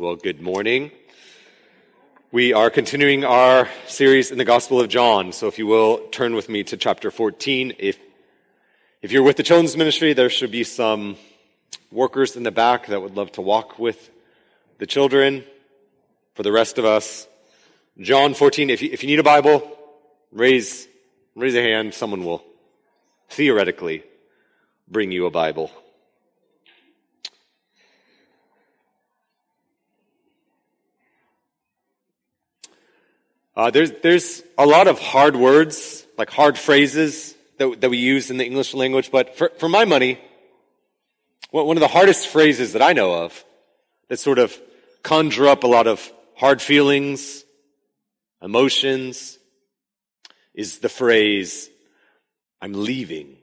Well, good morning. We are continuing our series in the Gospel of John. So if you will, turn with me to chapter 14. If, if you're with the children's ministry, there should be some workers in the back that would love to walk with the children. For the rest of us, John 14. If you, if you need a Bible, raise, raise a hand. Someone will theoretically bring you a Bible. Uh, there's, there's a lot of hard words, like hard phrases that, that we use in the English language, but for, for my money, one of the hardest phrases that I know of that sort of conjure up a lot of hard feelings, emotions, is the phrase, I'm leaving.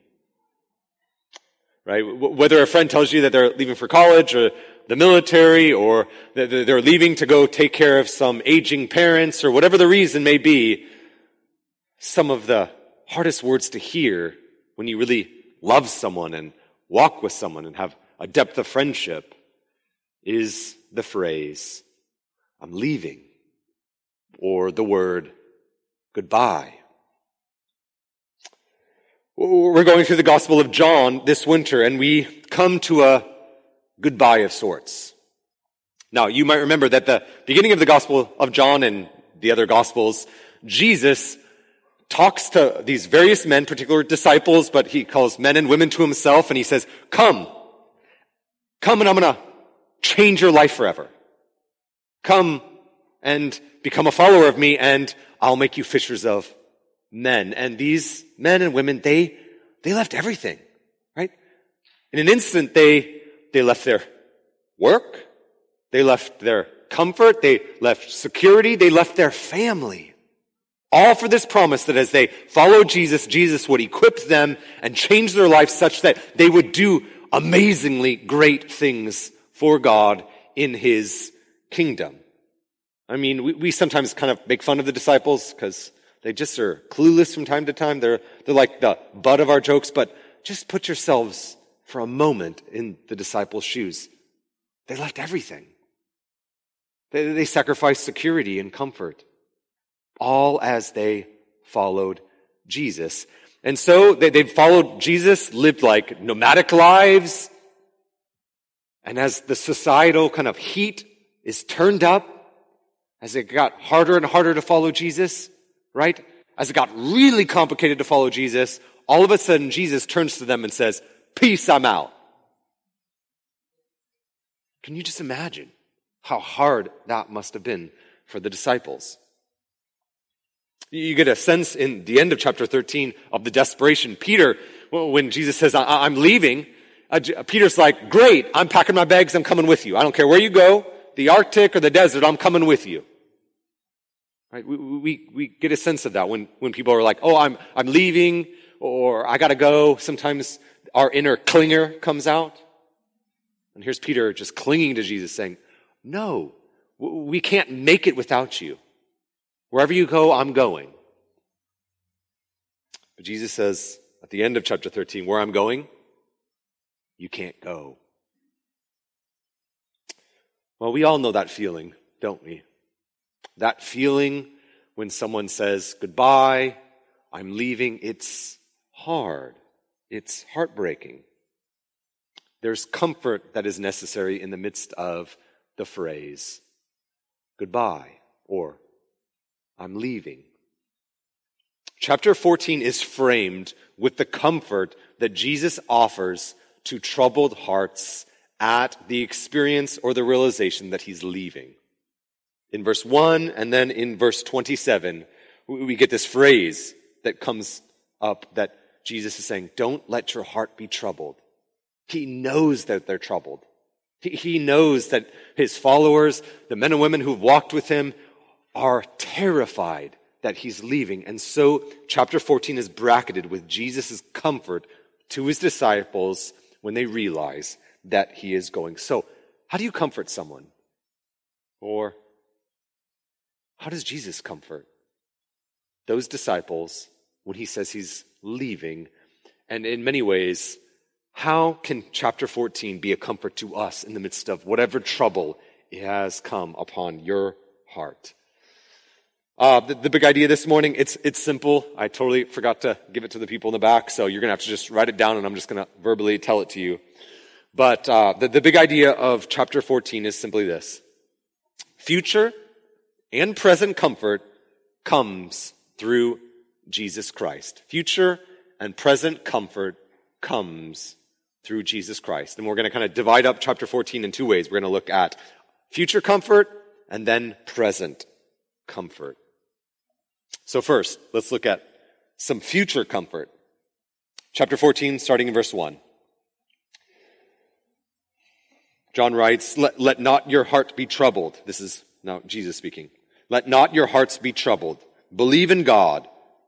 Right? Whether a friend tells you that they're leaving for college or the military or they're leaving to go take care of some aging parents or whatever the reason may be, some of the hardest words to hear when you really love someone and walk with someone and have a depth of friendship is the phrase, I'm leaving, or the word goodbye. We're going through the Gospel of John this winter and we come to a goodbye of sorts. Now, you might remember that the beginning of the Gospel of John and the other Gospels, Jesus talks to these various men, particular disciples, but he calls men and women to himself and he says, come, come and I'm going to change your life forever. Come and become a follower of me and I'll make you fishers of men. And these men and women, they, they left everything, right? In an instant, they they left their work. They left their comfort. They left security. They left their family. All for this promise that as they followed Jesus, Jesus would equip them and change their life such that they would do amazingly great things for God in His kingdom. I mean, we, we sometimes kind of make fun of the disciples because they just are clueless from time to time. They're, they're like the butt of our jokes, but just put yourselves for a moment in the disciples' shoes. They left everything. They, they sacrificed security and comfort, all as they followed Jesus. And so they, they followed Jesus, lived like nomadic lives. And as the societal kind of heat is turned up, as it got harder and harder to follow Jesus, right? As it got really complicated to follow Jesus, all of a sudden Jesus turns to them and says, Peace, I'm out. Can you just imagine how hard that must have been for the disciples? You get a sense in the end of chapter 13 of the desperation. Peter, when Jesus says, I'm leaving, uh, Peter's like, great, I'm packing my bags, I'm coming with you. I don't care where you go, the Arctic or the desert, I'm coming with you. Right? We, we, we get a sense of that when, when people are like, oh, I'm, I'm leaving, or I gotta go. Sometimes our inner clinger comes out. And here's Peter just clinging to Jesus saying, No, we can't make it without you. Wherever you go, I'm going. But Jesus says at the end of chapter 13, Where I'm going, you can't go. Well, we all know that feeling, don't we? That feeling when someone says goodbye, I'm leaving, it's hard. It's heartbreaking. There's comfort that is necessary in the midst of the phrase goodbye or I'm leaving. Chapter 14 is framed with the comfort that Jesus offers to troubled hearts at the experience or the realization that he's leaving. In verse 1 and then in verse 27, we get this phrase that comes up that Jesus is saying, don't let your heart be troubled. He knows that they're troubled. He, he knows that his followers, the men and women who've walked with him, are terrified that he's leaving. And so chapter 14 is bracketed with Jesus' comfort to his disciples when they realize that he is going. So, how do you comfort someone? Or, how does Jesus comfort those disciples when he says he's leaving. And in many ways, how can chapter 14 be a comfort to us in the midst of whatever trouble has come upon your heart. Uh, the, the, big idea this morning, it's, it's simple. I totally forgot to give it to the people in the back, so you're going to have to just write it down and I'm just going to verbally tell it to you. But uh, the, the big idea of chapter 14 is simply this. Future and present comfort comes through Jesus Christ. Future and present comfort comes through Jesus Christ. And we're going to kind of divide up chapter 14 in two ways. We're going to look at future comfort and then present comfort. So first, let's look at some future comfort. Chapter 14, starting in verse 1. John writes, let, let not your heart be troubled. This is now Jesus speaking. Let not your hearts be troubled. Believe in God.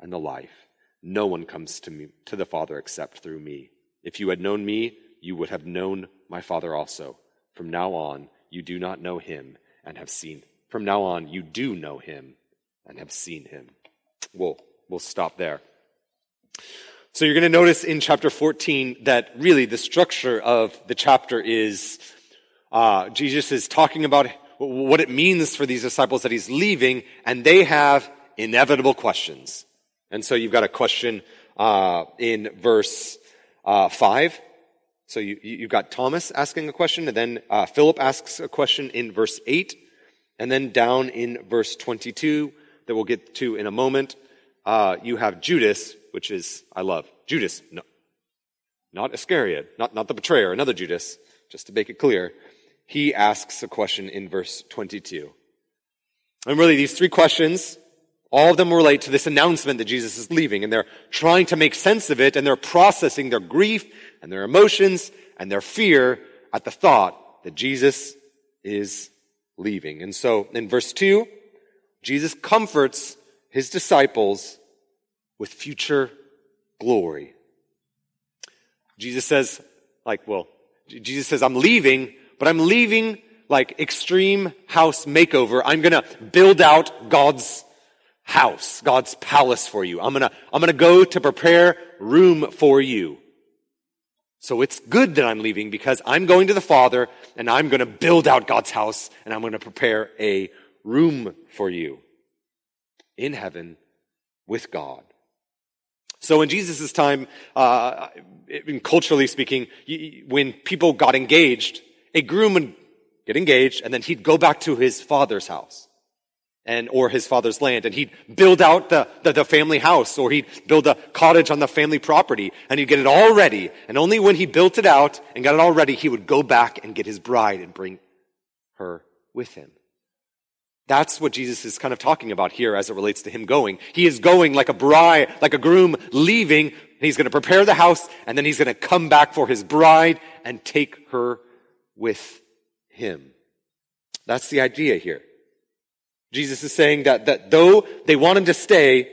and the life. No one comes to me, to the Father except through me. If you had known me, you would have known my Father also. From now on, you do not know him and have seen. From now on, you do know him and have seen him. We'll, we'll stop there. So you're going to notice in chapter 14 that really the structure of the chapter is uh, Jesus is talking about what it means for these disciples that he's leaving, and they have inevitable questions. And so you've got a question uh, in verse uh, 5. So you, you've got Thomas asking a question, and then uh, Philip asks a question in verse 8. And then down in verse 22, that we'll get to in a moment, uh, you have Judas, which is, I love. Judas, no, not Iscariot, not, not the betrayer, another Judas, just to make it clear. He asks a question in verse 22. And really, these three questions, all of them relate to this announcement that Jesus is leaving, and they're trying to make sense of it, and they're processing their grief and their emotions and their fear at the thought that Jesus is leaving. And so, in verse 2, Jesus comforts his disciples with future glory. Jesus says, like, well, Jesus says, I'm leaving, but I'm leaving like extreme house makeover. I'm gonna build out God's house, God's palace for you. I'm gonna, I'm gonna go to prepare room for you. So it's good that I'm leaving because I'm going to the Father and I'm gonna build out God's house and I'm gonna prepare a room for you in heaven with God. So in Jesus' time, uh, culturally speaking, when people got engaged, a groom would get engaged and then he'd go back to his father's house and or his father's land and he'd build out the, the, the, family house or he'd build a cottage on the family property and he'd get it all ready and only when he built it out and got it all ready he would go back and get his bride and bring her with him that's what Jesus is kind of talking about here as it relates to him going. He is going like a bride, like a groom leaving. he's going to prepare the house and then he's going to come back for his bride and take her with him. That's the idea here. Jesus is saying that, that though they want him to stay,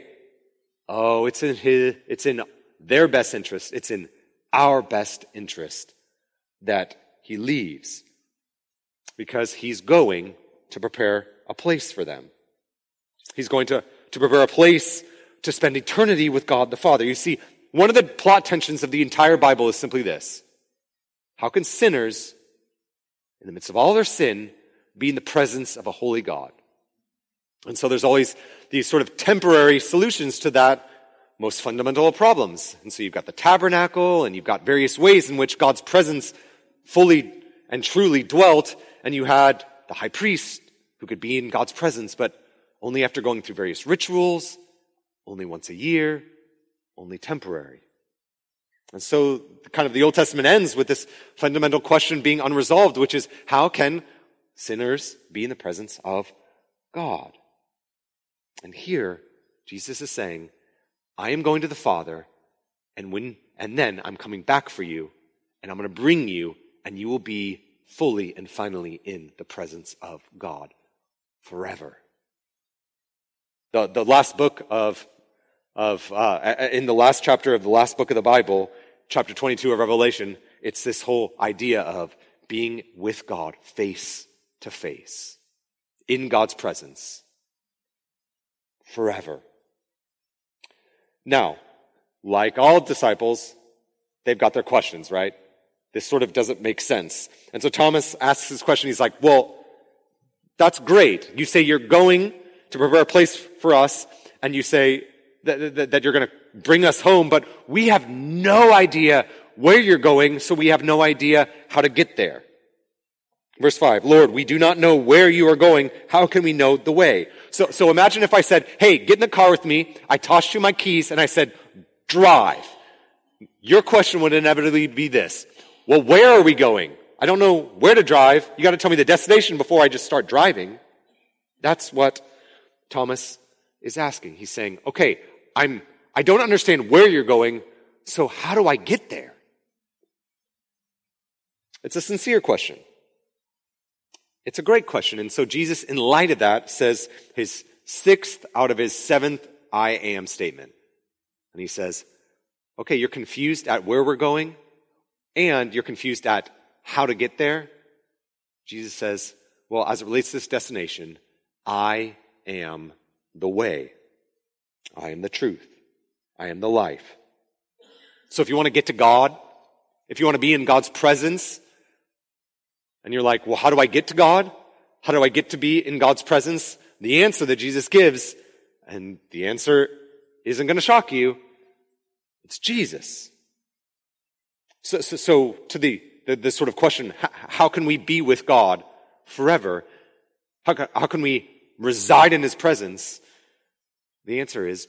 oh, it's in his, it's in their best interest. It's in our best interest that he leaves because he's going to prepare a place for them. He's going to, to prepare a place to spend eternity with God the Father. You see, one of the plot tensions of the entire Bible is simply this. How can sinners, in the midst of all their sin, be in the presence of a holy God? And so there's always these sort of temporary solutions to that most fundamental of problems. And so you've got the tabernacle and you've got various ways in which God's presence fully and truly dwelt. And you had the high priest who could be in God's presence, but only after going through various rituals, only once a year, only temporary. And so kind of the Old Testament ends with this fundamental question being unresolved, which is how can sinners be in the presence of God? And here, Jesus is saying, I am going to the Father, and when, and then I'm coming back for you, and I'm going to bring you, and you will be fully and finally in the presence of God forever. The, the last book of, of uh, in the last chapter of the last book of the Bible, chapter 22 of Revelation, it's this whole idea of being with God face to face, in God's presence, forever. Now, like all disciples, they've got their questions, right? This sort of doesn't make sense. And so Thomas asks his question. He's like, well, that's great. You say you're going to prepare a place for us, and you say that, that, that you're going to bring us home, but we have no idea where you're going, so we have no idea how to get there. Verse 5, Lord, we do not know where you are going. How can we know the way? So, so imagine if I said, hey, get in the car with me. I tossed you my keys and I said, drive. Your question would inevitably be this. Well, where are we going? I don't know where to drive. You got to tell me the destination before I just start driving. That's what Thomas is asking. He's saying, okay, I'm, I don't understand where you're going. So how do I get there? It's a sincere question. It's a great question. And so Jesus, in light of that, says his sixth out of his seventh I am statement. And he says, okay, you're confused at where we're going and you're confused at how to get there. Jesus says, well, as it relates to this destination, I am the way. I am the truth. I am the life. So if you want to get to God, if you want to be in God's presence, and you're like, well, how do I get to God? How do I get to be in God's presence? The answer that Jesus gives, and the answer isn't going to shock you, it's Jesus. So, so, so to the, the, the, sort of question, how, how, can we be with God forever? How can, how can we reside in His presence? The answer is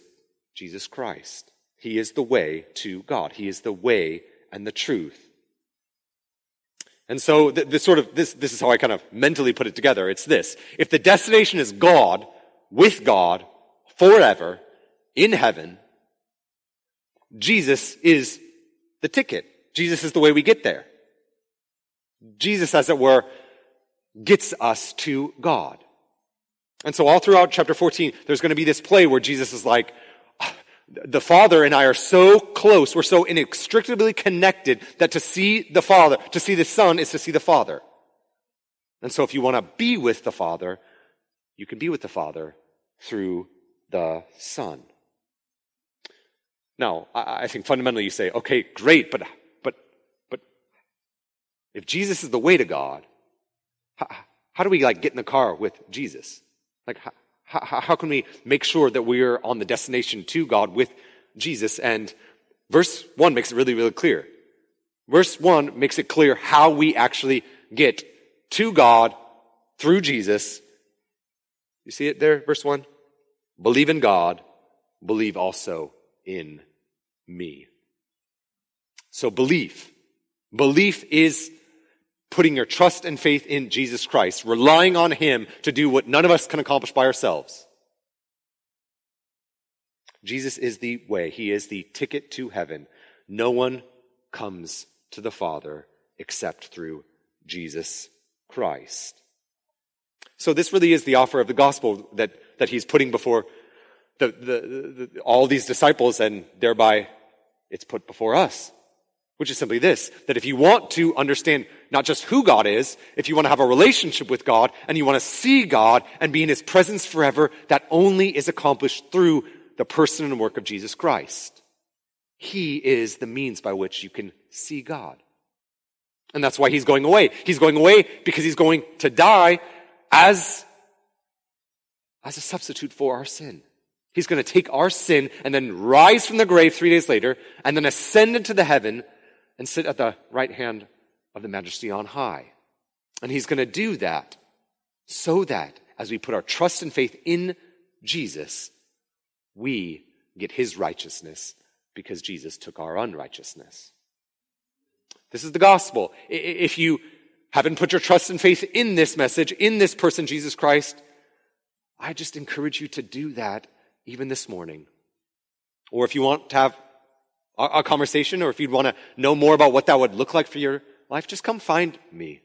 Jesus Christ. He is the way to God. He is the way and the truth. And so th- this sort of, this, this is how I kind of mentally put it together. It's this. If the destination is God, with God, forever, in heaven, Jesus is the ticket. Jesus is the way we get there. Jesus, as it were, gets us to God. And so all throughout chapter 14, there's going to be this play where Jesus is like, the Father and I are so close, we're so inextricably connected that to see the Father, to see the Son is to see the Father. And so if you want to be with the Father, you can be with the Father through the Son. Now, I think fundamentally you say, okay, great, but, but, but if Jesus is the way to God, how, how do we like get in the car with Jesus? Like, how, how, how can we make sure that we're on the destination to God with Jesus? And verse 1 makes it really, really clear. Verse 1 makes it clear how we actually get to God through Jesus. You see it there, verse 1? Believe in God, believe also in me. So belief. Belief is putting your trust and faith in Jesus Christ, relying on Him to do what none of us can accomplish by ourselves. Jesus is the way. He is the ticket to heaven. No one comes to the Father except through Jesus Christ. So this really is the offer of the gospel that, that he's putting before the, the, the, all these disciples and thereby it's put before us which is simply this, that if you want to understand not just who God is, if you want to have a relationship with God and you want to see God and be in His presence forever, that only is accomplished through the person and work of Jesus Christ. He is the means by which you can see God. And that's why He's going away. He's going away because He's going to die as, as a substitute for our sin. He's going to take our sin and then rise from the grave three days later and then ascend into the heaven and sit at the right hand of the majesty on high. And he's going to do that so that as we put our trust and faith in Jesus, we get his righteousness because Jesus took our unrighteousness. This is the gospel. If you haven't put your trust and faith in this message, in this person, Jesus Christ, I just encourage you to do that even this morning. Or if you want to have a conversation or if you'd want to know more about what that would look like for your life, just come find me.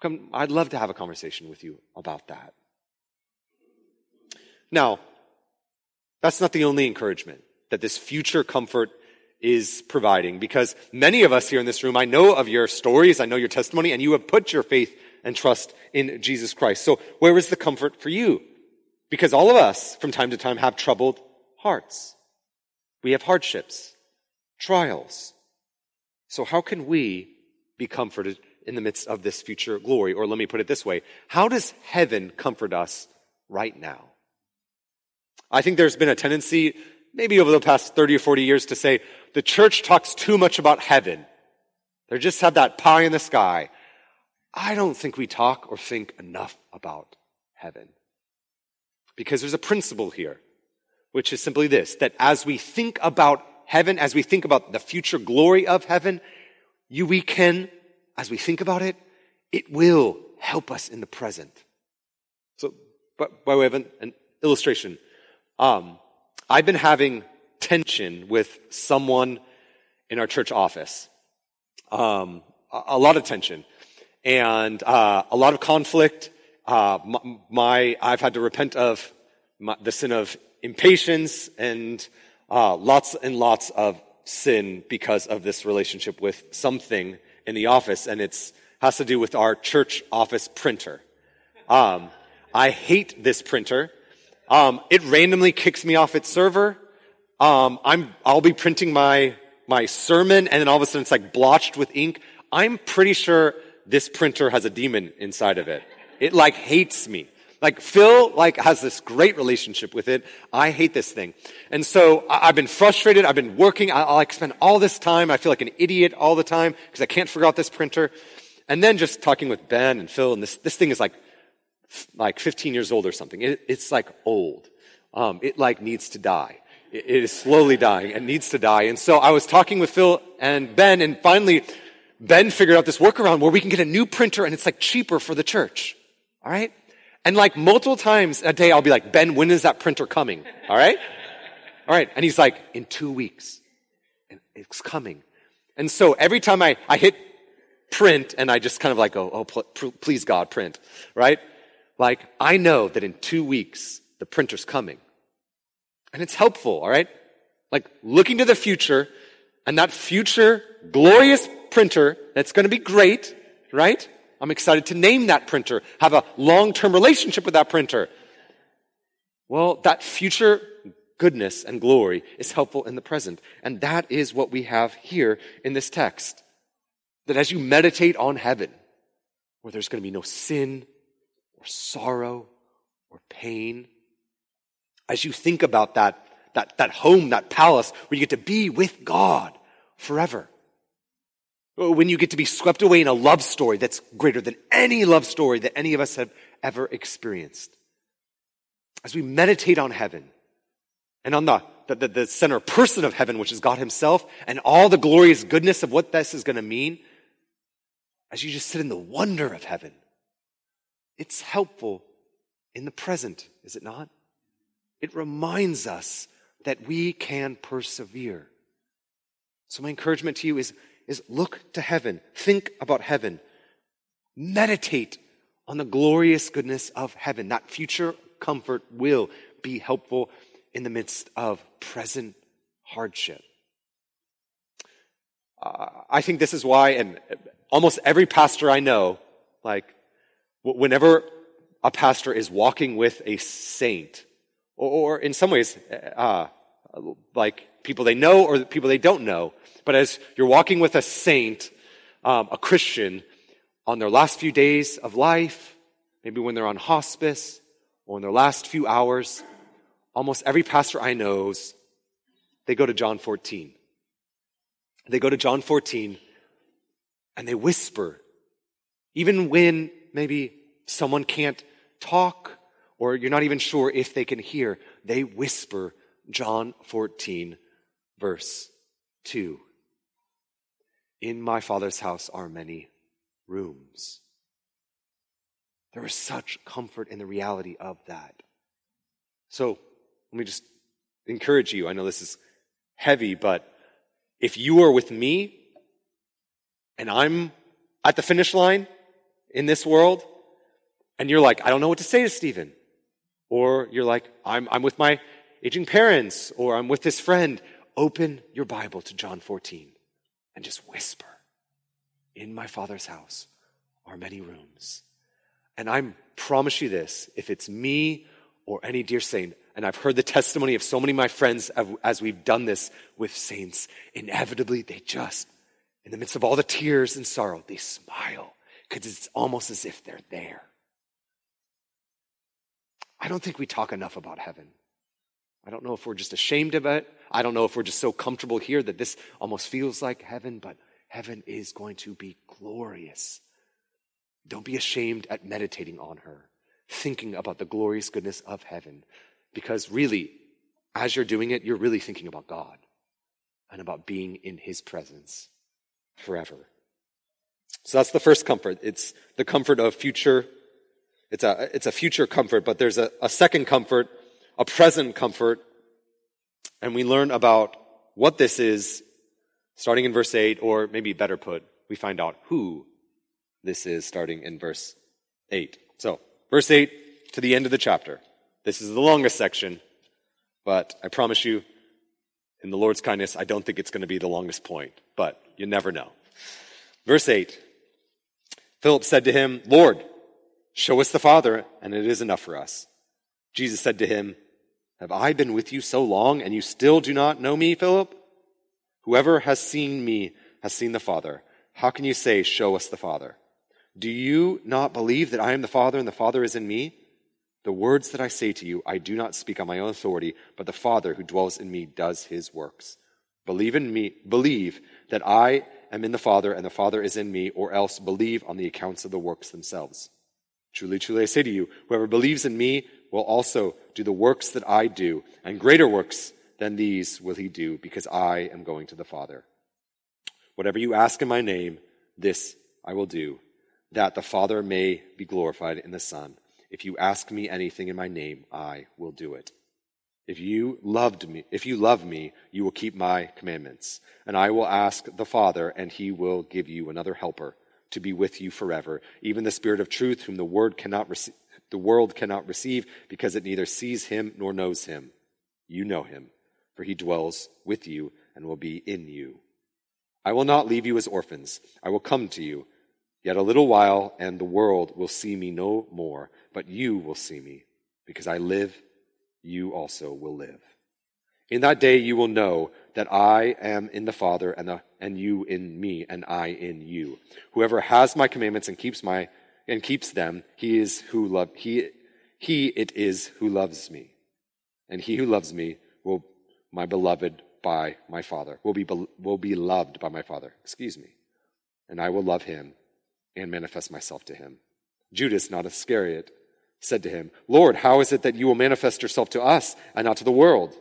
Come, I'd love to have a conversation with you about that. Now, that's not the only encouragement that this future comfort is providing because many of us here in this room, I know of your stories, I know your testimony, and you have put your faith and trust in Jesus Christ. So where is the comfort for you? Because all of us from time to time have troubled hearts. We have hardships, trials. So how can we be comforted in the midst of this future glory? Or let me put it this way. How does heaven comfort us right now? I think there's been a tendency, maybe over the past 30 or 40 years, to say the church talks too much about heaven. They just have that pie in the sky. I don't think we talk or think enough about heaven. Because there's a principle here, which is simply this, that as we think about heaven, as we think about the future glory of heaven, you, we can, as we think about it, it will help us in the present. So, by way of an, an illustration, um, I've been having tension with someone in our church office. Um, a, a, lot of tension and uh, a lot of conflict. Uh, my, my, I've had to repent of my, the sin of impatience and uh, lots and lots of sin because of this relationship with something in the office, and it has to do with our church office printer. Um, I hate this printer. Um, it randomly kicks me off its server. Um, I'm, I'll be printing my, my sermon and then all of a sudden it's like blotched with ink. I'm pretty sure this printer has a demon inside of it. It like hates me. Like Phil like has this great relationship with it. I hate this thing. And so I, have been frustrated. I've been working. I, like spend all this time. I feel like an idiot all the time because I can't figure out this printer. And then just talking with Ben and Phil and this, this thing is like like 15 years old or something. It, it's like old. Um, it like needs to die. It, it is slowly dying and needs to die. And so I was talking with Phil and Ben, and finally Ben figured out this workaround where we can get a new printer and it's like cheaper for the church. All right. And like multiple times a day, I'll be like, Ben, when is that printer coming? All right. All right. And he's like, in two weeks. And it's coming. And so every time I, I hit print and I just kind of like go, oh, pl- please God, print, right? Like, I know that in two weeks, the printer's coming. And it's helpful, all right? Like, looking to the future, and that future glorious printer that's going to be great, right? I'm excited to name that printer, have a long-term relationship with that printer. Well, that future goodness and glory is helpful in the present. And that is what we have here in this text. That as you meditate on heaven, where there's going to be no sin, or sorrow or pain. As you think about that, that, that home, that palace where you get to be with God forever. Oh, when you get to be swept away in a love story that's greater than any love story that any of us have ever experienced. As we meditate on heaven and on the, the, the center person of heaven, which is God himself, and all the glorious goodness of what this is going to mean, as you just sit in the wonder of heaven, it's helpful in the present, is it not? It reminds us that we can persevere. So my encouragement to you is, is look to heaven. Think about heaven. Meditate on the glorious goodness of heaven. That future comfort will be helpful in the midst of present hardship. Uh, I think this is why, and almost every pastor I know, like, Whenever a pastor is walking with a saint, or, in some ways, uh, like people they know or people they don't know, but as you're walking with a saint, um, a Christian, on their last few days of life, maybe when they're on hospice, or in their last few hours, almost every pastor I knows, they go to John 14. They go to John 14 and they whisper, even when maybe someone can't talk or you're not even sure if they can hear, they whisper John 14, verse 2. In my Father's house are many rooms. There is such comfort in the reality of that. So let me just encourage you. I know this is heavy, but if you are with me and I'm at the finish line, in this world, and you're like, I don't know what to say to Stephen. Or you're like, I'm, I'm with my aging parents, or I'm with this friend. Open your Bible to John 14 and just whisper, In my Father's house are many rooms. And I promise you this if it's me or any dear saint, and I've heard the testimony of so many of my friends as we've done this with saints, inevitably they just, in the midst of all the tears and sorrow, they smile because it's almost as if they're there. I don't think we talk enough about heaven. I don't know if we're just ashamed of it. I don't know if we're just so comfortable here that this almost feels like heaven, but heaven is going to be glorious. Don't be ashamed at meditating on her, thinking about the glorious goodness of heaven, because really, as you're doing it, you're really thinking about God and about being in his presence forever. So that's the first comfort. It's the comfort of future. It's a, it's a future comfort, but there's a, a second comfort, a present comfort. And we learn about what this is starting in verse 8, or maybe better put, we find out who this is starting in verse 8. So, verse 8 to the end of the chapter. This is the longest section, but I promise you, in the Lord's kindness, I don't think it's going to be the longest point, but you never know. Verse 8 Philip said to him, Lord, show us the Father, and it is enough for us. Jesus said to him, Have I been with you so long, and you still do not know me, Philip? Whoever has seen me has seen the Father. How can you say, Show us the Father? Do you not believe that I am the Father, and the Father is in me? The words that I say to you, I do not speak on my own authority, but the Father who dwells in me does his works. Believe in me, believe that I am in the Father and the Father is in me, or else believe on the accounts of the works themselves. Truly, truly, I say to you, whoever believes in me will also do the works that I do, and greater works than these will he do, because I am going to the Father. Whatever you ask in my name, this I will do, that the Father may be glorified in the Son. If you ask me anything in my name, I will do it. If you loved me, if you love me, you will keep my commandments. And I will ask the Father, and he will give you another helper to be with you forever, even the Spirit of truth, whom the word cannot receive, the world cannot receive, because it neither sees him nor knows him. You know him, for he dwells with you and will be in you. I will not leave you as orphans. I will come to you. Yet a little while, and the world will see me no more, but you will see me, because I live you also will live. In that day you will know that I am in the Father and, the, and you in me and I in you. Whoever has my commandments and keeps my and keeps them, he is who love he he it is who loves me. And he who loves me will my beloved by my Father will be will be loved by my Father. Excuse me. And I will love him and manifest myself to him. Judas, not Iscariot, said to him, Lord, how is it that you will manifest yourself to us and not to the world?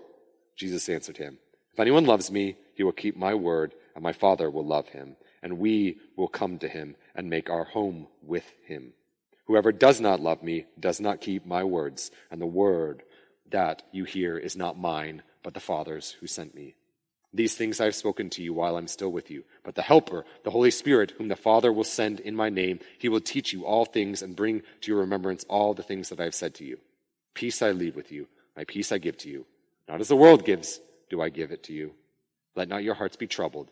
Jesus answered him, If anyone loves me, he will keep my word, and my Father will love him, and we will come to him and make our home with him. Whoever does not love me does not keep my words, and the word that you hear is not mine, but the Father's who sent me. These things I have spoken to you while I'm still with you. But the Helper, the Holy Spirit, whom the Father will send in my name, he will teach you all things and bring to your remembrance all the things that I have said to you. Peace I leave with you, my peace I give to you. Not as the world gives, do I give it to you. Let not your hearts be troubled,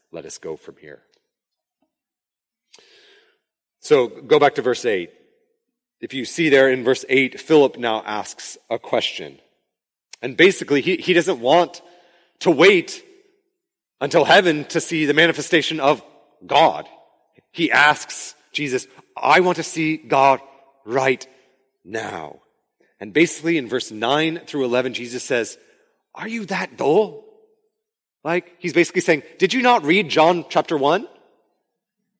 let us go from here. So go back to verse 8. If you see there in verse 8, Philip now asks a question. And basically, he, he doesn't want to wait until heaven to see the manifestation of God. He asks Jesus, I want to see God right now. And basically in verse 9 through 11, Jesus says, Are you that dull? Like, he's basically saying, Did you not read John chapter 1?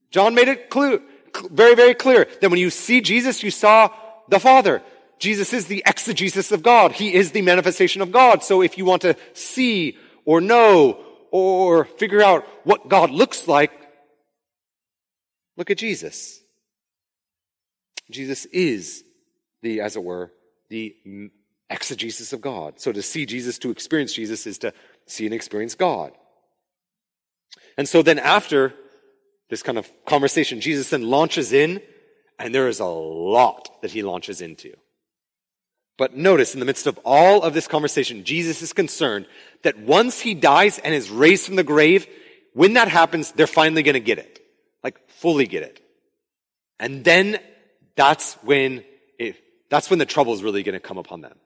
John made it clear, very, very clear that when you see Jesus, you saw the Father. Jesus is the exegesis of God. He is the manifestation of God. So if you want to see or know or figure out what God looks like, look at Jesus. Jesus is the, as it were, the exegesis of God. So to see Jesus, to experience Jesus, is to see and experience God. And so then after this kind of conversation, Jesus then launches in, and there is a lot that he launches into. But notice, in the midst of all of this conversation, Jesus is concerned that once he dies and is raised from the grave, when that happens, they're finally going to get it. Like, fully get it. And then that's when it, that's when the trouble is really going to come upon them.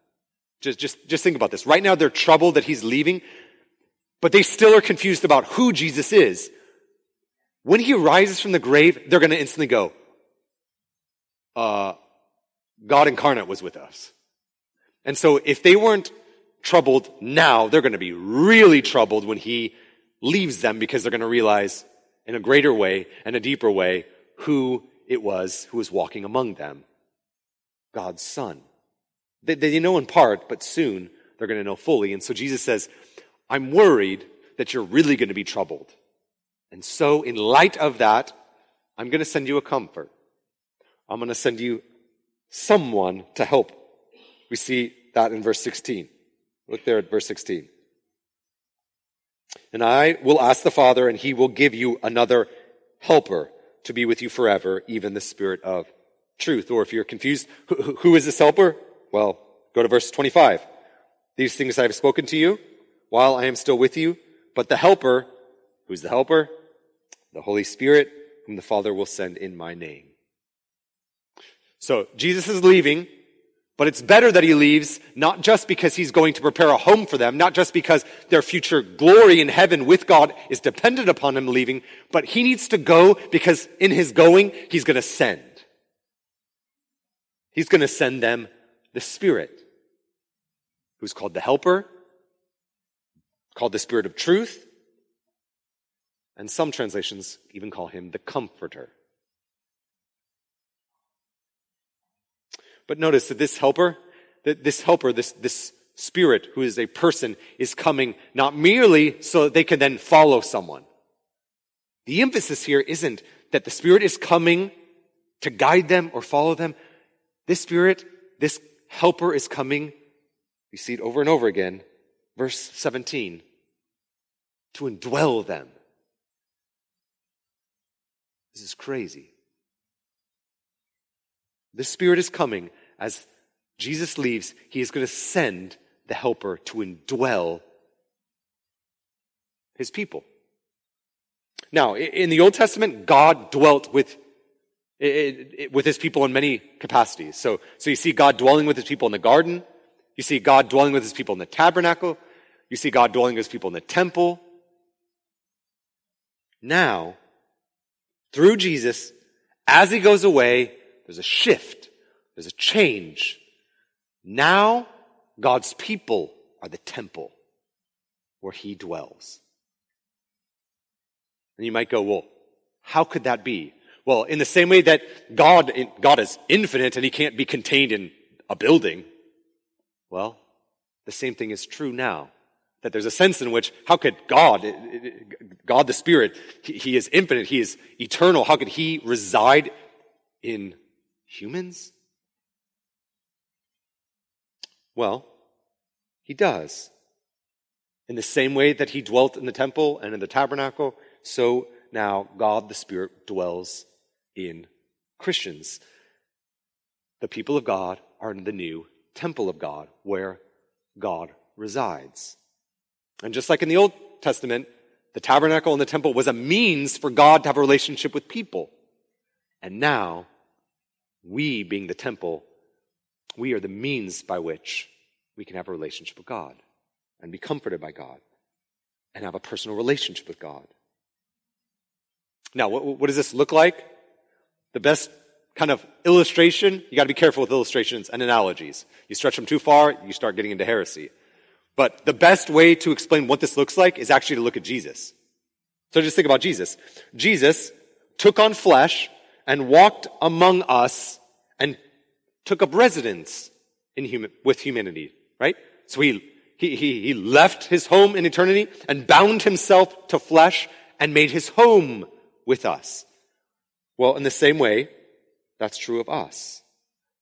Just, just, just think about this. Right now, they're troubled that he's leaving, but they still are confused about who Jesus is. When he rises from the grave, they're going to instantly go, uh, God incarnate was with us. And so if they weren't troubled now, they're going to be really troubled when he leaves them because they're going to realize in a greater way and a deeper way who it was who was walking among them. God's son. They, they know in part, but soon they're going to know fully. And so Jesus says, I'm worried that you're really going to be troubled. And so in light of that, I'm going to send you a comfort. I'm going to send you someone to help we see that in verse 16. Look there at verse 16. And I will ask the Father, and he will give you another helper to be with you forever, even the Spirit of truth. Or if you're confused, who, who is this helper? Well, go to verse 25. These things I have spoken to you while I am still with you, but the helper, who's the helper? The Holy Spirit, whom the Father will send in my name. So Jesus is leaving but it's better that he leaves, not just because he's going to prepare a home for them, not just because their future glory in heaven with God is dependent upon him leaving, but he needs to go because in his going, he's going to send. He's going to send them the Spirit, who's called the Helper, called the Spirit of Truth, and some translations even call him the Comforter. But notice that this helper, that this helper, this, this spirit who is a person is coming not merely so that they can then follow someone. The emphasis here isn't that the spirit is coming to guide them or follow them. This spirit, this helper is coming. We see it over and over again. Verse 17. To indwell them. This is crazy. The Spirit is coming. As Jesus leaves, He is going to send the Helper to indwell His people. Now, in the Old Testament, God dwelt with with his people in many capacities. So, so you see God dwelling with his people in the garden. You see God dwelling with his people in the tabernacle. You see God dwelling with his people in the temple. Now, through Jesus, as he goes away, there's a shift. There's a change. Now, God's people are the temple where he dwells. And you might go, well, how could that be? Well, in the same way that God, God is infinite and he can't be contained in a building. Well, the same thing is true now. That there's a sense in which, how could God, God the Spirit, he is infinite, he is eternal, how could he reside in humans? Well, he does. In the same way that he dwelt in the temple and in the tabernacle, so now God the Spirit dwells in Christians. The people of God are in the new temple of God where God resides. And just like in the Old Testament, the tabernacle and the temple was a means for God to have a relationship with people. And now we, being the temple, we are the means by which we can have a relationship with God and be comforted by God and have a personal relationship with God. Now, what, what does this look like? The best kind of illustration, you gotta be careful with illustrations and analogies. You stretch them too far, you start getting into heresy. But the best way to explain what this looks like is actually to look at Jesus. So just think about Jesus. Jesus took on flesh and walked among us and took up residence in human, with humanity, right? So he, he, he, he left his home in eternity and bound himself to flesh and made his home with us. Well, in the same way, that's true of us.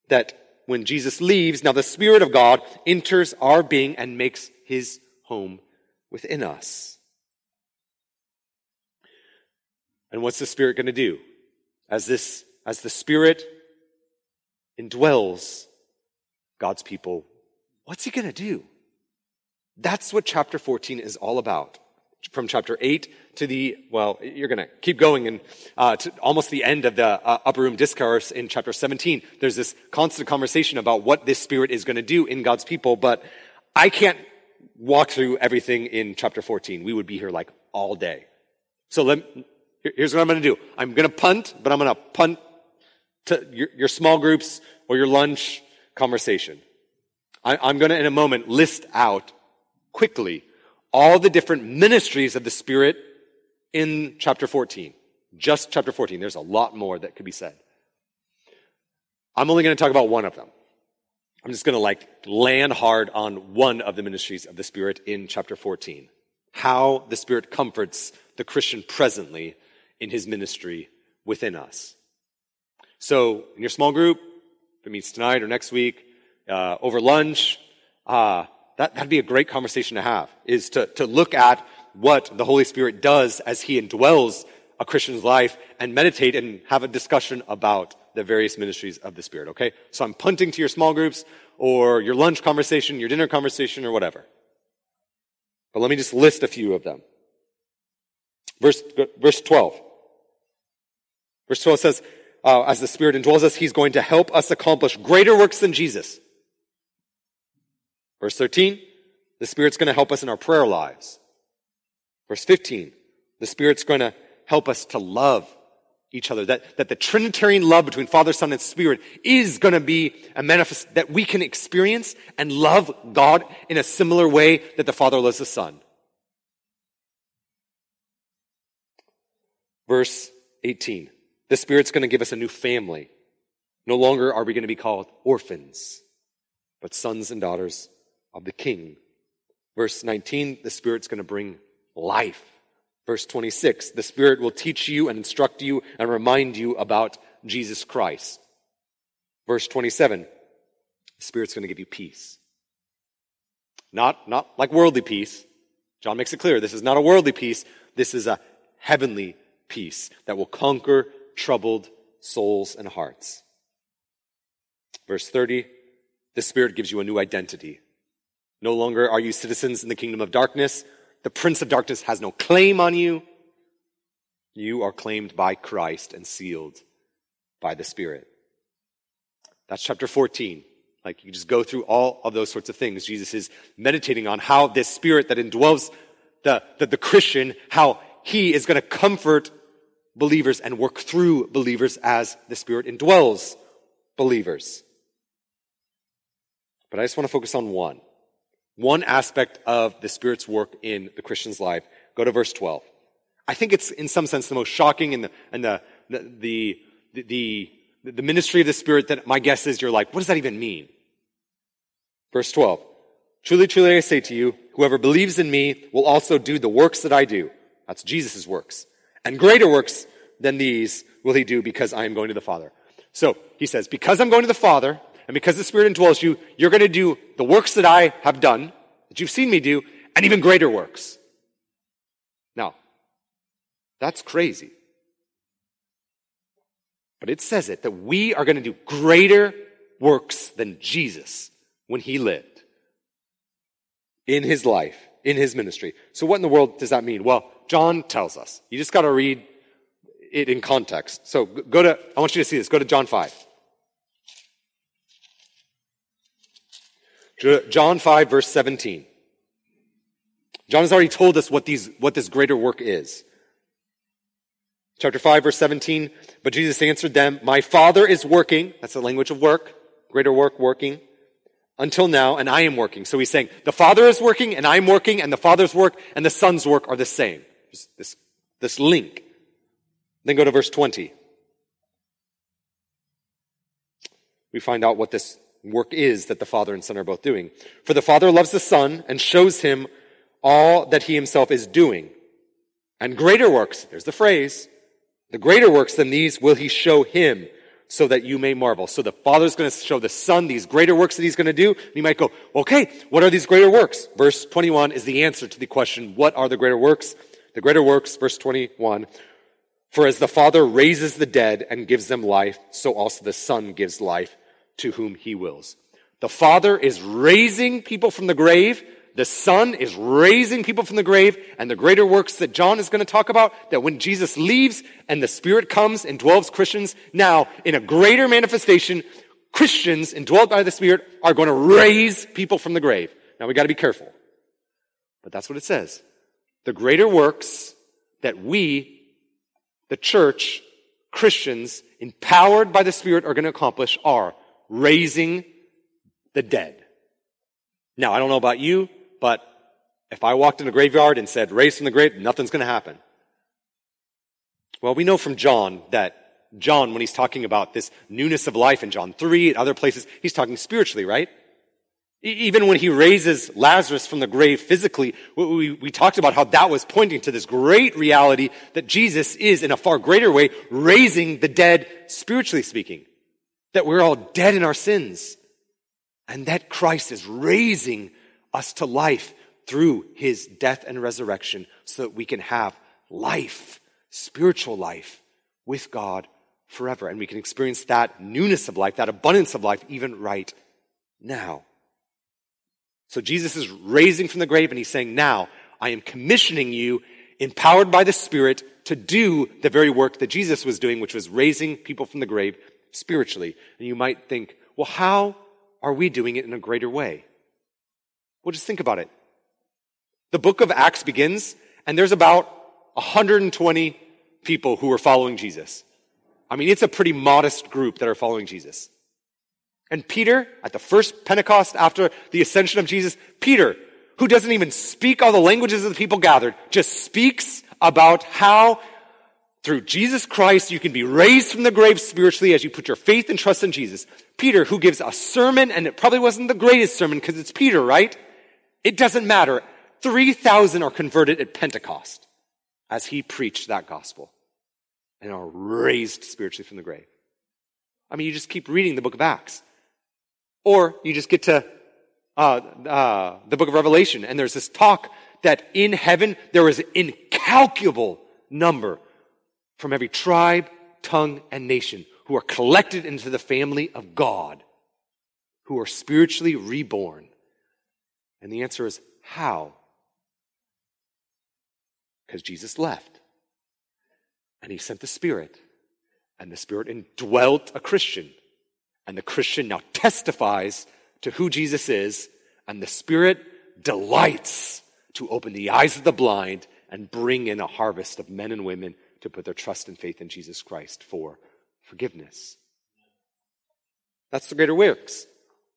That when Jesus leaves, now the Spirit of God enters our being and makes his home within us. And what's the Spirit going to do? As this, as the Spirit indwells God's people, what's he going to do? That's what chapter 14 is all about. From chapter 8 to the, well, you're going to keep going and uh, to almost the end of the uh, upper room discourse in chapter 17. There's this constant conversation about what this Spirit is going to do in God's people, but I can't walk through everything in chapter 14. We would be here like all day. So let, here's what I'm going to do. I'm going to punt, but I'm going to punt to your, your, small groups or your lunch conversation. I, I'm going to, in a moment, list out quickly all the different ministries of the Spirit in chapter 14. Just chapter 14. There's a lot more that could be said. I'm only going to talk about one of them. I'm just going to like land hard on one of the ministries of the Spirit in chapter 14. How the Spirit comforts the Christian presently in his ministry within us. So, in your small group, if it meets tonight or next week, uh, over lunch, uh, that, that'd be a great conversation to have, is to, to look at what the Holy Spirit does as he indwells a Christian's life and meditate and have a discussion about the various ministries of the Spirit, okay? So I'm punting to your small groups or your lunch conversation, your dinner conversation, or whatever. But let me just list a few of them. Verse, verse 12. Verse 12 says, uh, as the Spirit indwells us, He's going to help us accomplish greater works than Jesus. Verse 13, the Spirit's going to help us in our prayer lives. Verse 15, the Spirit's going to help us to love each other. That, that the Trinitarian love between Father, Son, and Spirit is going to be a manifest that we can experience and love God in a similar way that the Father loves the Son. Verse 18. The Spirit's going to give us a new family. No longer are we going to be called orphans, but sons and daughters of the King. Verse 19, the Spirit's going to bring life. Verse 26, the Spirit will teach you and instruct you and remind you about Jesus Christ. Verse 27, the Spirit's going to give you peace. Not, not like worldly peace. John makes it clear this is not a worldly peace. This is a heavenly peace that will conquer troubled souls and hearts. Verse 30, the Spirit gives you a new identity. No longer are you citizens in the kingdom of darkness, the prince of darkness has no claim on you. You are claimed by Christ and sealed by the Spirit. That's chapter 14. Like you just go through all of those sorts of things. Jesus is meditating on how this Spirit that indwells the, the, the Christian, how he is going to comfort believers and work through believers as the Spirit indwells believers. But I just want to focus on one one aspect of the Spirit's work in the Christian's life. Go to verse 12. I think it's in some sense the most shocking and the, and the, the, the, the, the ministry of the Spirit that my guess is you're like, what does that even mean? Verse 12. Truly, truly, I say to you, whoever believes in me will also do the works that I do. That's Jesus' works. And greater works than these will he do because I am going to the Father. So he says, because I'm going to the Father, and because the Spirit indwells you, you're going to do the works that I have done, that you've seen me do, and even greater works. Now, that's crazy. But it says it that we are going to do greater works than Jesus when he lived in his life, in his ministry. So what in the world does that mean? Well, John tells us. You just got to read it in context. So go to, I want you to see this. Go to John 5. John 5 verse 17. John has already told us what these, what this greater work is. Chapter 5 verse 17. But Jesus answered them, my father is working. That's the language of work. Greater work, working. Until now, and I am working. So he's saying, the father is working, and I'm working, and the father's work and the son's work are the same. This, this link. Then go to verse 20. we find out what this work is that the Father and Son are both doing. For the Father loves the Son and shows him all that he himself is doing. And greater works, there's the phrase, the greater works than these will he show him so that you may marvel. So the Father's going to show the Son these greater works that he's going to do. And you might go, okay, what are these greater works? Verse 21 is the answer to the question, what are the greater works? The greater works, verse 21, for as the Father raises the dead and gives them life, so also the Son gives life to whom he wills. The Father is raising people from the grave. The Son is raising people from the grave. And the greater works that John is going to talk about, that when Jesus leaves and the Spirit comes and dwells Christians, now in a greater manifestation, Christians indwelt by the Spirit are going to raise people from the grave. Now we got to be careful. But that's what it says. The greater works that we, the church, Christians, empowered by the Spirit are going to accomplish are raising the dead. Now, I don't know about you, but if I walked in a graveyard and said, raise from the grave, nothing's going to happen. Well, we know from John that John, when he's talking about this newness of life in John 3 and other places, he's talking spiritually, right? Even when he raises Lazarus from the grave physically, we, we, talked about how that was pointing to this great reality that Jesus is, in a far greater way, raising the dead, spiritually speaking that we're all dead in our sins and that Christ is raising us to life through his death and resurrection so that we can have life, spiritual life with God forever. And we can experience that newness of life, that abundance of life even right now. So Jesus is raising from the grave and he's saying, now I am commissioning you, empowered by the Spirit, to do the very work that Jesus was doing, which was raising people from the grave spiritually. And you might think, well, how are we doing it in a greater way? Well, just think about it. The book of Acts begins, and there's about 120 people who are following Jesus. I mean, it's a pretty modest group that are following Jesus. And Peter, at the first Pentecost after the ascension of Jesus, Peter, who doesn't even speak all the languages of the people gathered, just speaks about how through Jesus Christ, you can be raised from the grave spiritually as you put your faith and trust in Jesus. Peter, who gives a sermon, and it probably wasn't the greatest sermon because it's Peter, right? It doesn't matter. 3,000 are converted at Pentecost as he preached that gospel and are raised spiritually from the grave. I mean, you just keep reading the book of Acts. Or you just get to uh, uh, the book of Revelation, and there's this talk that in heaven there is an incalculable number from every tribe, tongue, and nation who are collected into the family of God, who are spiritually reborn. And the answer is how? Because Jesus left. And he sent the Spirit. And the Spirit indwelt a Christian. And the Christian now testifies to who Jesus is. And the Spirit delights to open the eyes of the blind and bring in a harvest of men and women to put their trust and faith in Jesus Christ for forgiveness. That's the greater works.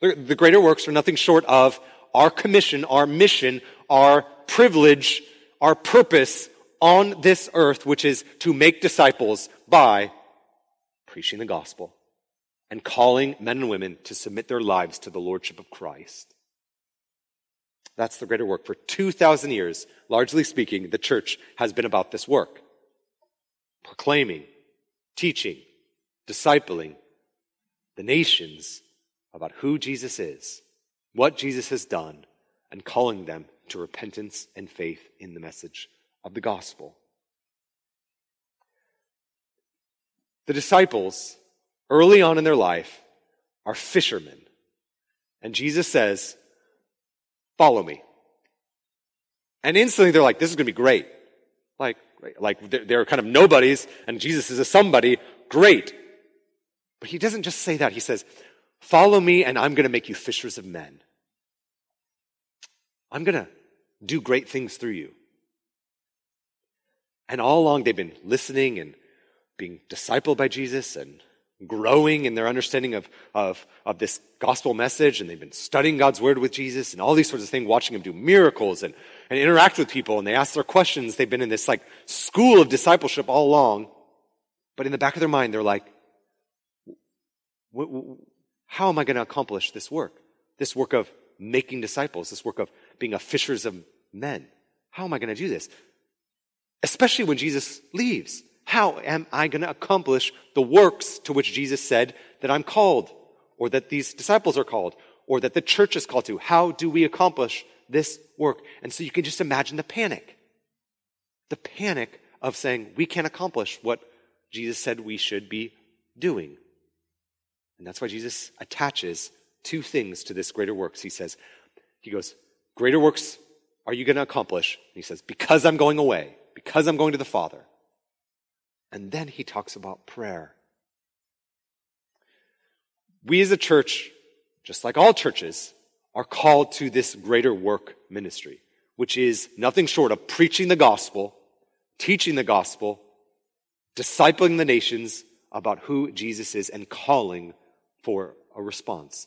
The greater works are nothing short of our commission, our mission, our privilege, our purpose on this earth, which is to make disciples by preaching the gospel and calling men and women to submit their lives to the Lordship of Christ. That's the greater work. For 2,000 years, largely speaking, the church has been about this work proclaiming, teaching, discipling the nations about who Jesus is, what Jesus has done, and calling them to repentance and faith in the message of the gospel. The disciples, early on in their life, are fishermen. And Jesus says, Follow me. And instantly they're like, This is going to be great. Like, like they're kind of nobodies, and Jesus is a somebody. Great. But he doesn't just say that. He says, Follow me, and I'm going to make you fishers of men. I'm going to do great things through you. And all along, they've been listening and being discipled by Jesus and growing in their understanding of, of, of this gospel message, and they've been studying God's word with Jesus and all these sorts of things, watching him do miracles and, and interact with people, and they ask their questions. They've been in this like school of discipleship all along. But in the back of their mind, they're like, How am I going to accomplish this work? This work of making disciples, this work of being a fishers of men. How am I going to do this? Especially when Jesus leaves. How am I going to accomplish the works to which Jesus said that I'm called, or that these disciples are called, or that the church is called to? How do we accomplish this work? And so you can just imagine the panic. The panic of saying, we can't accomplish what Jesus said we should be doing. And that's why Jesus attaches two things to this greater works. He says, He goes, Greater works are you going to accomplish? he says, Because I'm going away, because I'm going to the Father. And then he talks about prayer. We as a church, just like all churches, are called to this greater work ministry, which is nothing short of preaching the gospel, teaching the gospel, discipling the nations about who Jesus is, and calling for a response.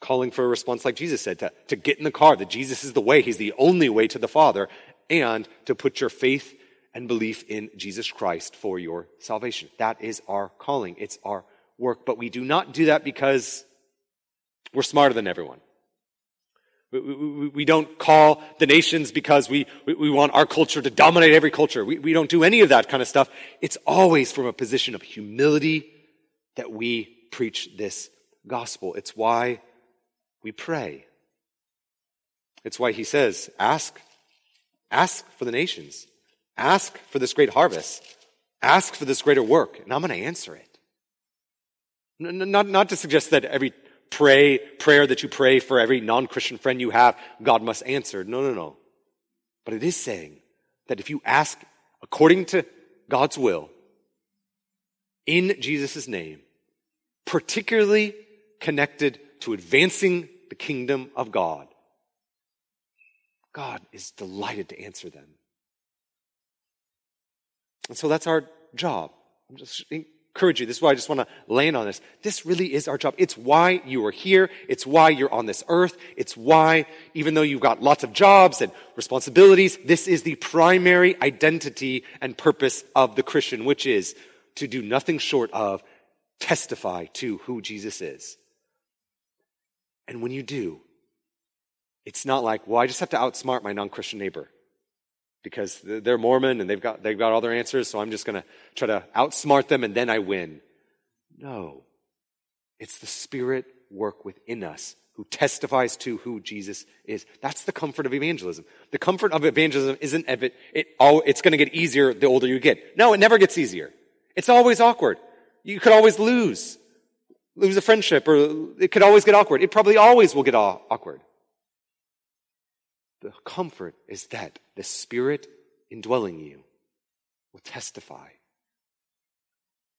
Calling for a response like Jesus said, to, to get in the car, that Jesus is the way, He's the only way to the Father, and to put your faith and belief in Jesus Christ for your salvation. That is our calling. It's our work. But we do not do that because we're smarter than everyone. We, we, we don't call the nations because we, we, want our culture to dominate every culture. We, we don't do any of that kind of stuff. It's always from a position of humility that we preach this gospel. It's why we pray. It's why he says, ask, ask for the nations. Ask for this great harvest. Ask for this greater work, and I'm going to answer it. Not, not to suggest that every pray, prayer that you pray for every non-Christian friend you have, God must answer. No, no, no. But it is saying that if you ask according to God's will, in Jesus' name, particularly connected to advancing the kingdom of God, God is delighted to answer them. And so that's our job. I'm just encourage you. This is why I just want to land on this. This really is our job. It's why you are here. It's why you're on this earth. It's why, even though you've got lots of jobs and responsibilities, this is the primary identity and purpose of the Christian, which is to do nothing short of testify to who Jesus is. And when you do, it's not like, well, I just have to outsmart my non Christian neighbor because they're Mormon and they've got, they've got all their answers, so I'm just going to try to outsmart them and then I win. No. It's the Spirit work within us who testifies to who Jesus is. That's the comfort of evangelism. The comfort of evangelism isn't it, it oh, it's going to get easier the older you get. No, it never gets easier. It's always awkward. You could always lose. Lose a friendship or it could always get awkward. It probably always will get awkward. The comfort is that the Spirit indwelling you will testify.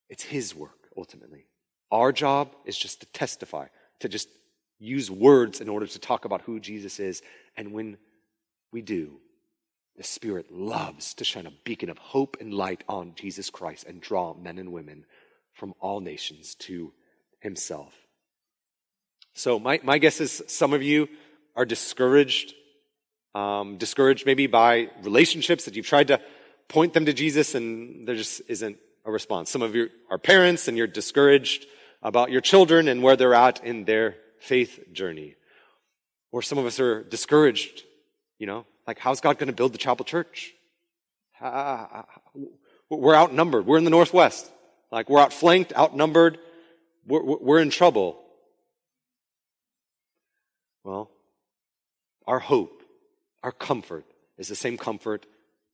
It's His work, ultimately. Our job is just to testify, to just use words in order to talk about who Jesus is. And when we do, the Spirit loves to shine a beacon of hope and light on Jesus Christ and draw men and women from all nations to Himself. So, my, my guess is some of you are discouraged um, discouraged maybe by relationships that you've tried to point them to Jesus and there just isn't a response. Some of you are parents and you're discouraged about your children and where they're at in their faith journey. Or some of us are discouraged, you know, like how's God going to build the chapel church? We're outnumbered. We're in the Northwest. Like we're outflanked, outnumbered. We're, we're in trouble. Well, our hope our comfort is the same comfort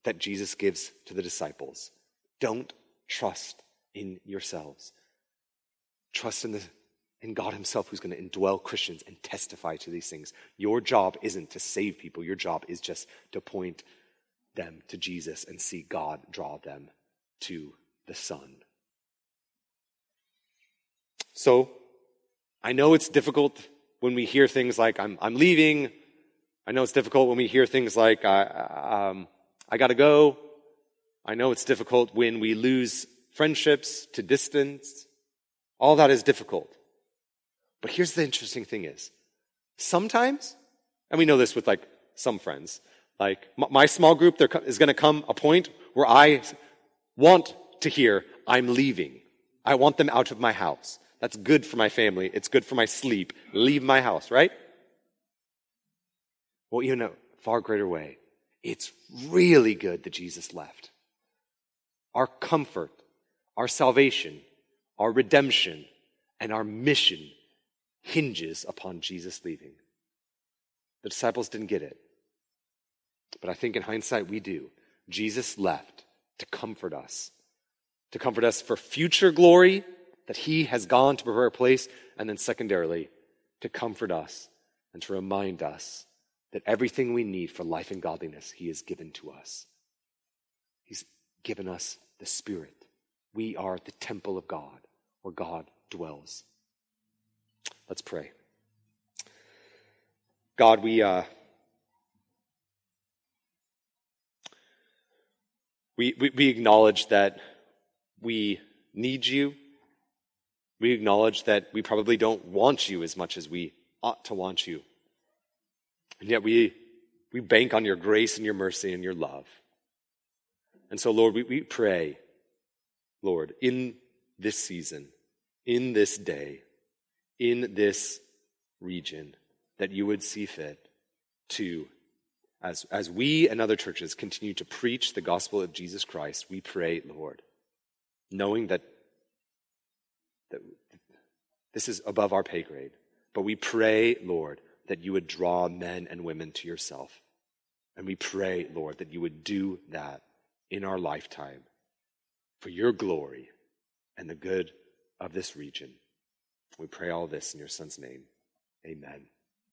that Jesus gives to the disciples. Don't trust in yourselves. Trust in, the, in God Himself, who's going to indwell Christians and testify to these things. Your job isn't to save people, your job is just to point them to Jesus and see God draw them to the Son. So, I know it's difficult when we hear things like, I'm, I'm leaving, I know it's difficult when we hear things like, I, um, I gotta go. I know it's difficult when we lose friendships to distance. All that is difficult. But here's the interesting thing is, sometimes, and we know this with like some friends, like my small group, there is going to come a point where I want to hear, I'm leaving. I want them out of my house. That's good for my family. It's good for my sleep. Leave my house, right? Well, even a far greater way, it's really good that Jesus left. Our comfort, our salvation, our redemption, and our mission hinges upon Jesus leaving. The disciples didn't get it. But I think in hindsight, we do. Jesus left to comfort us, to comfort us for future glory that he has gone to prepare a place, and then secondarily, to comfort us and to remind us that everything we need for life and godliness, he has given to us. He's given us the Spirit. We are the temple of God where God dwells. Let's pray. God, we, uh, we, we, we acknowledge that we need you. We acknowledge that we probably don't want you as much as we ought to want you. And yet we, we bank on your grace and your mercy and your love. And so, Lord, we, we pray, Lord, in this season, in this day, in this region, that you would see fit to, as, as we and other churches continue to preach the gospel of Jesus Christ, we pray, Lord, knowing that, that this is above our pay grade, but we pray, Lord, that you would draw men and women to yourself. And we pray, Lord, that you would do that in our lifetime for your glory and the good of this region. We pray all this in your Son's name. Amen.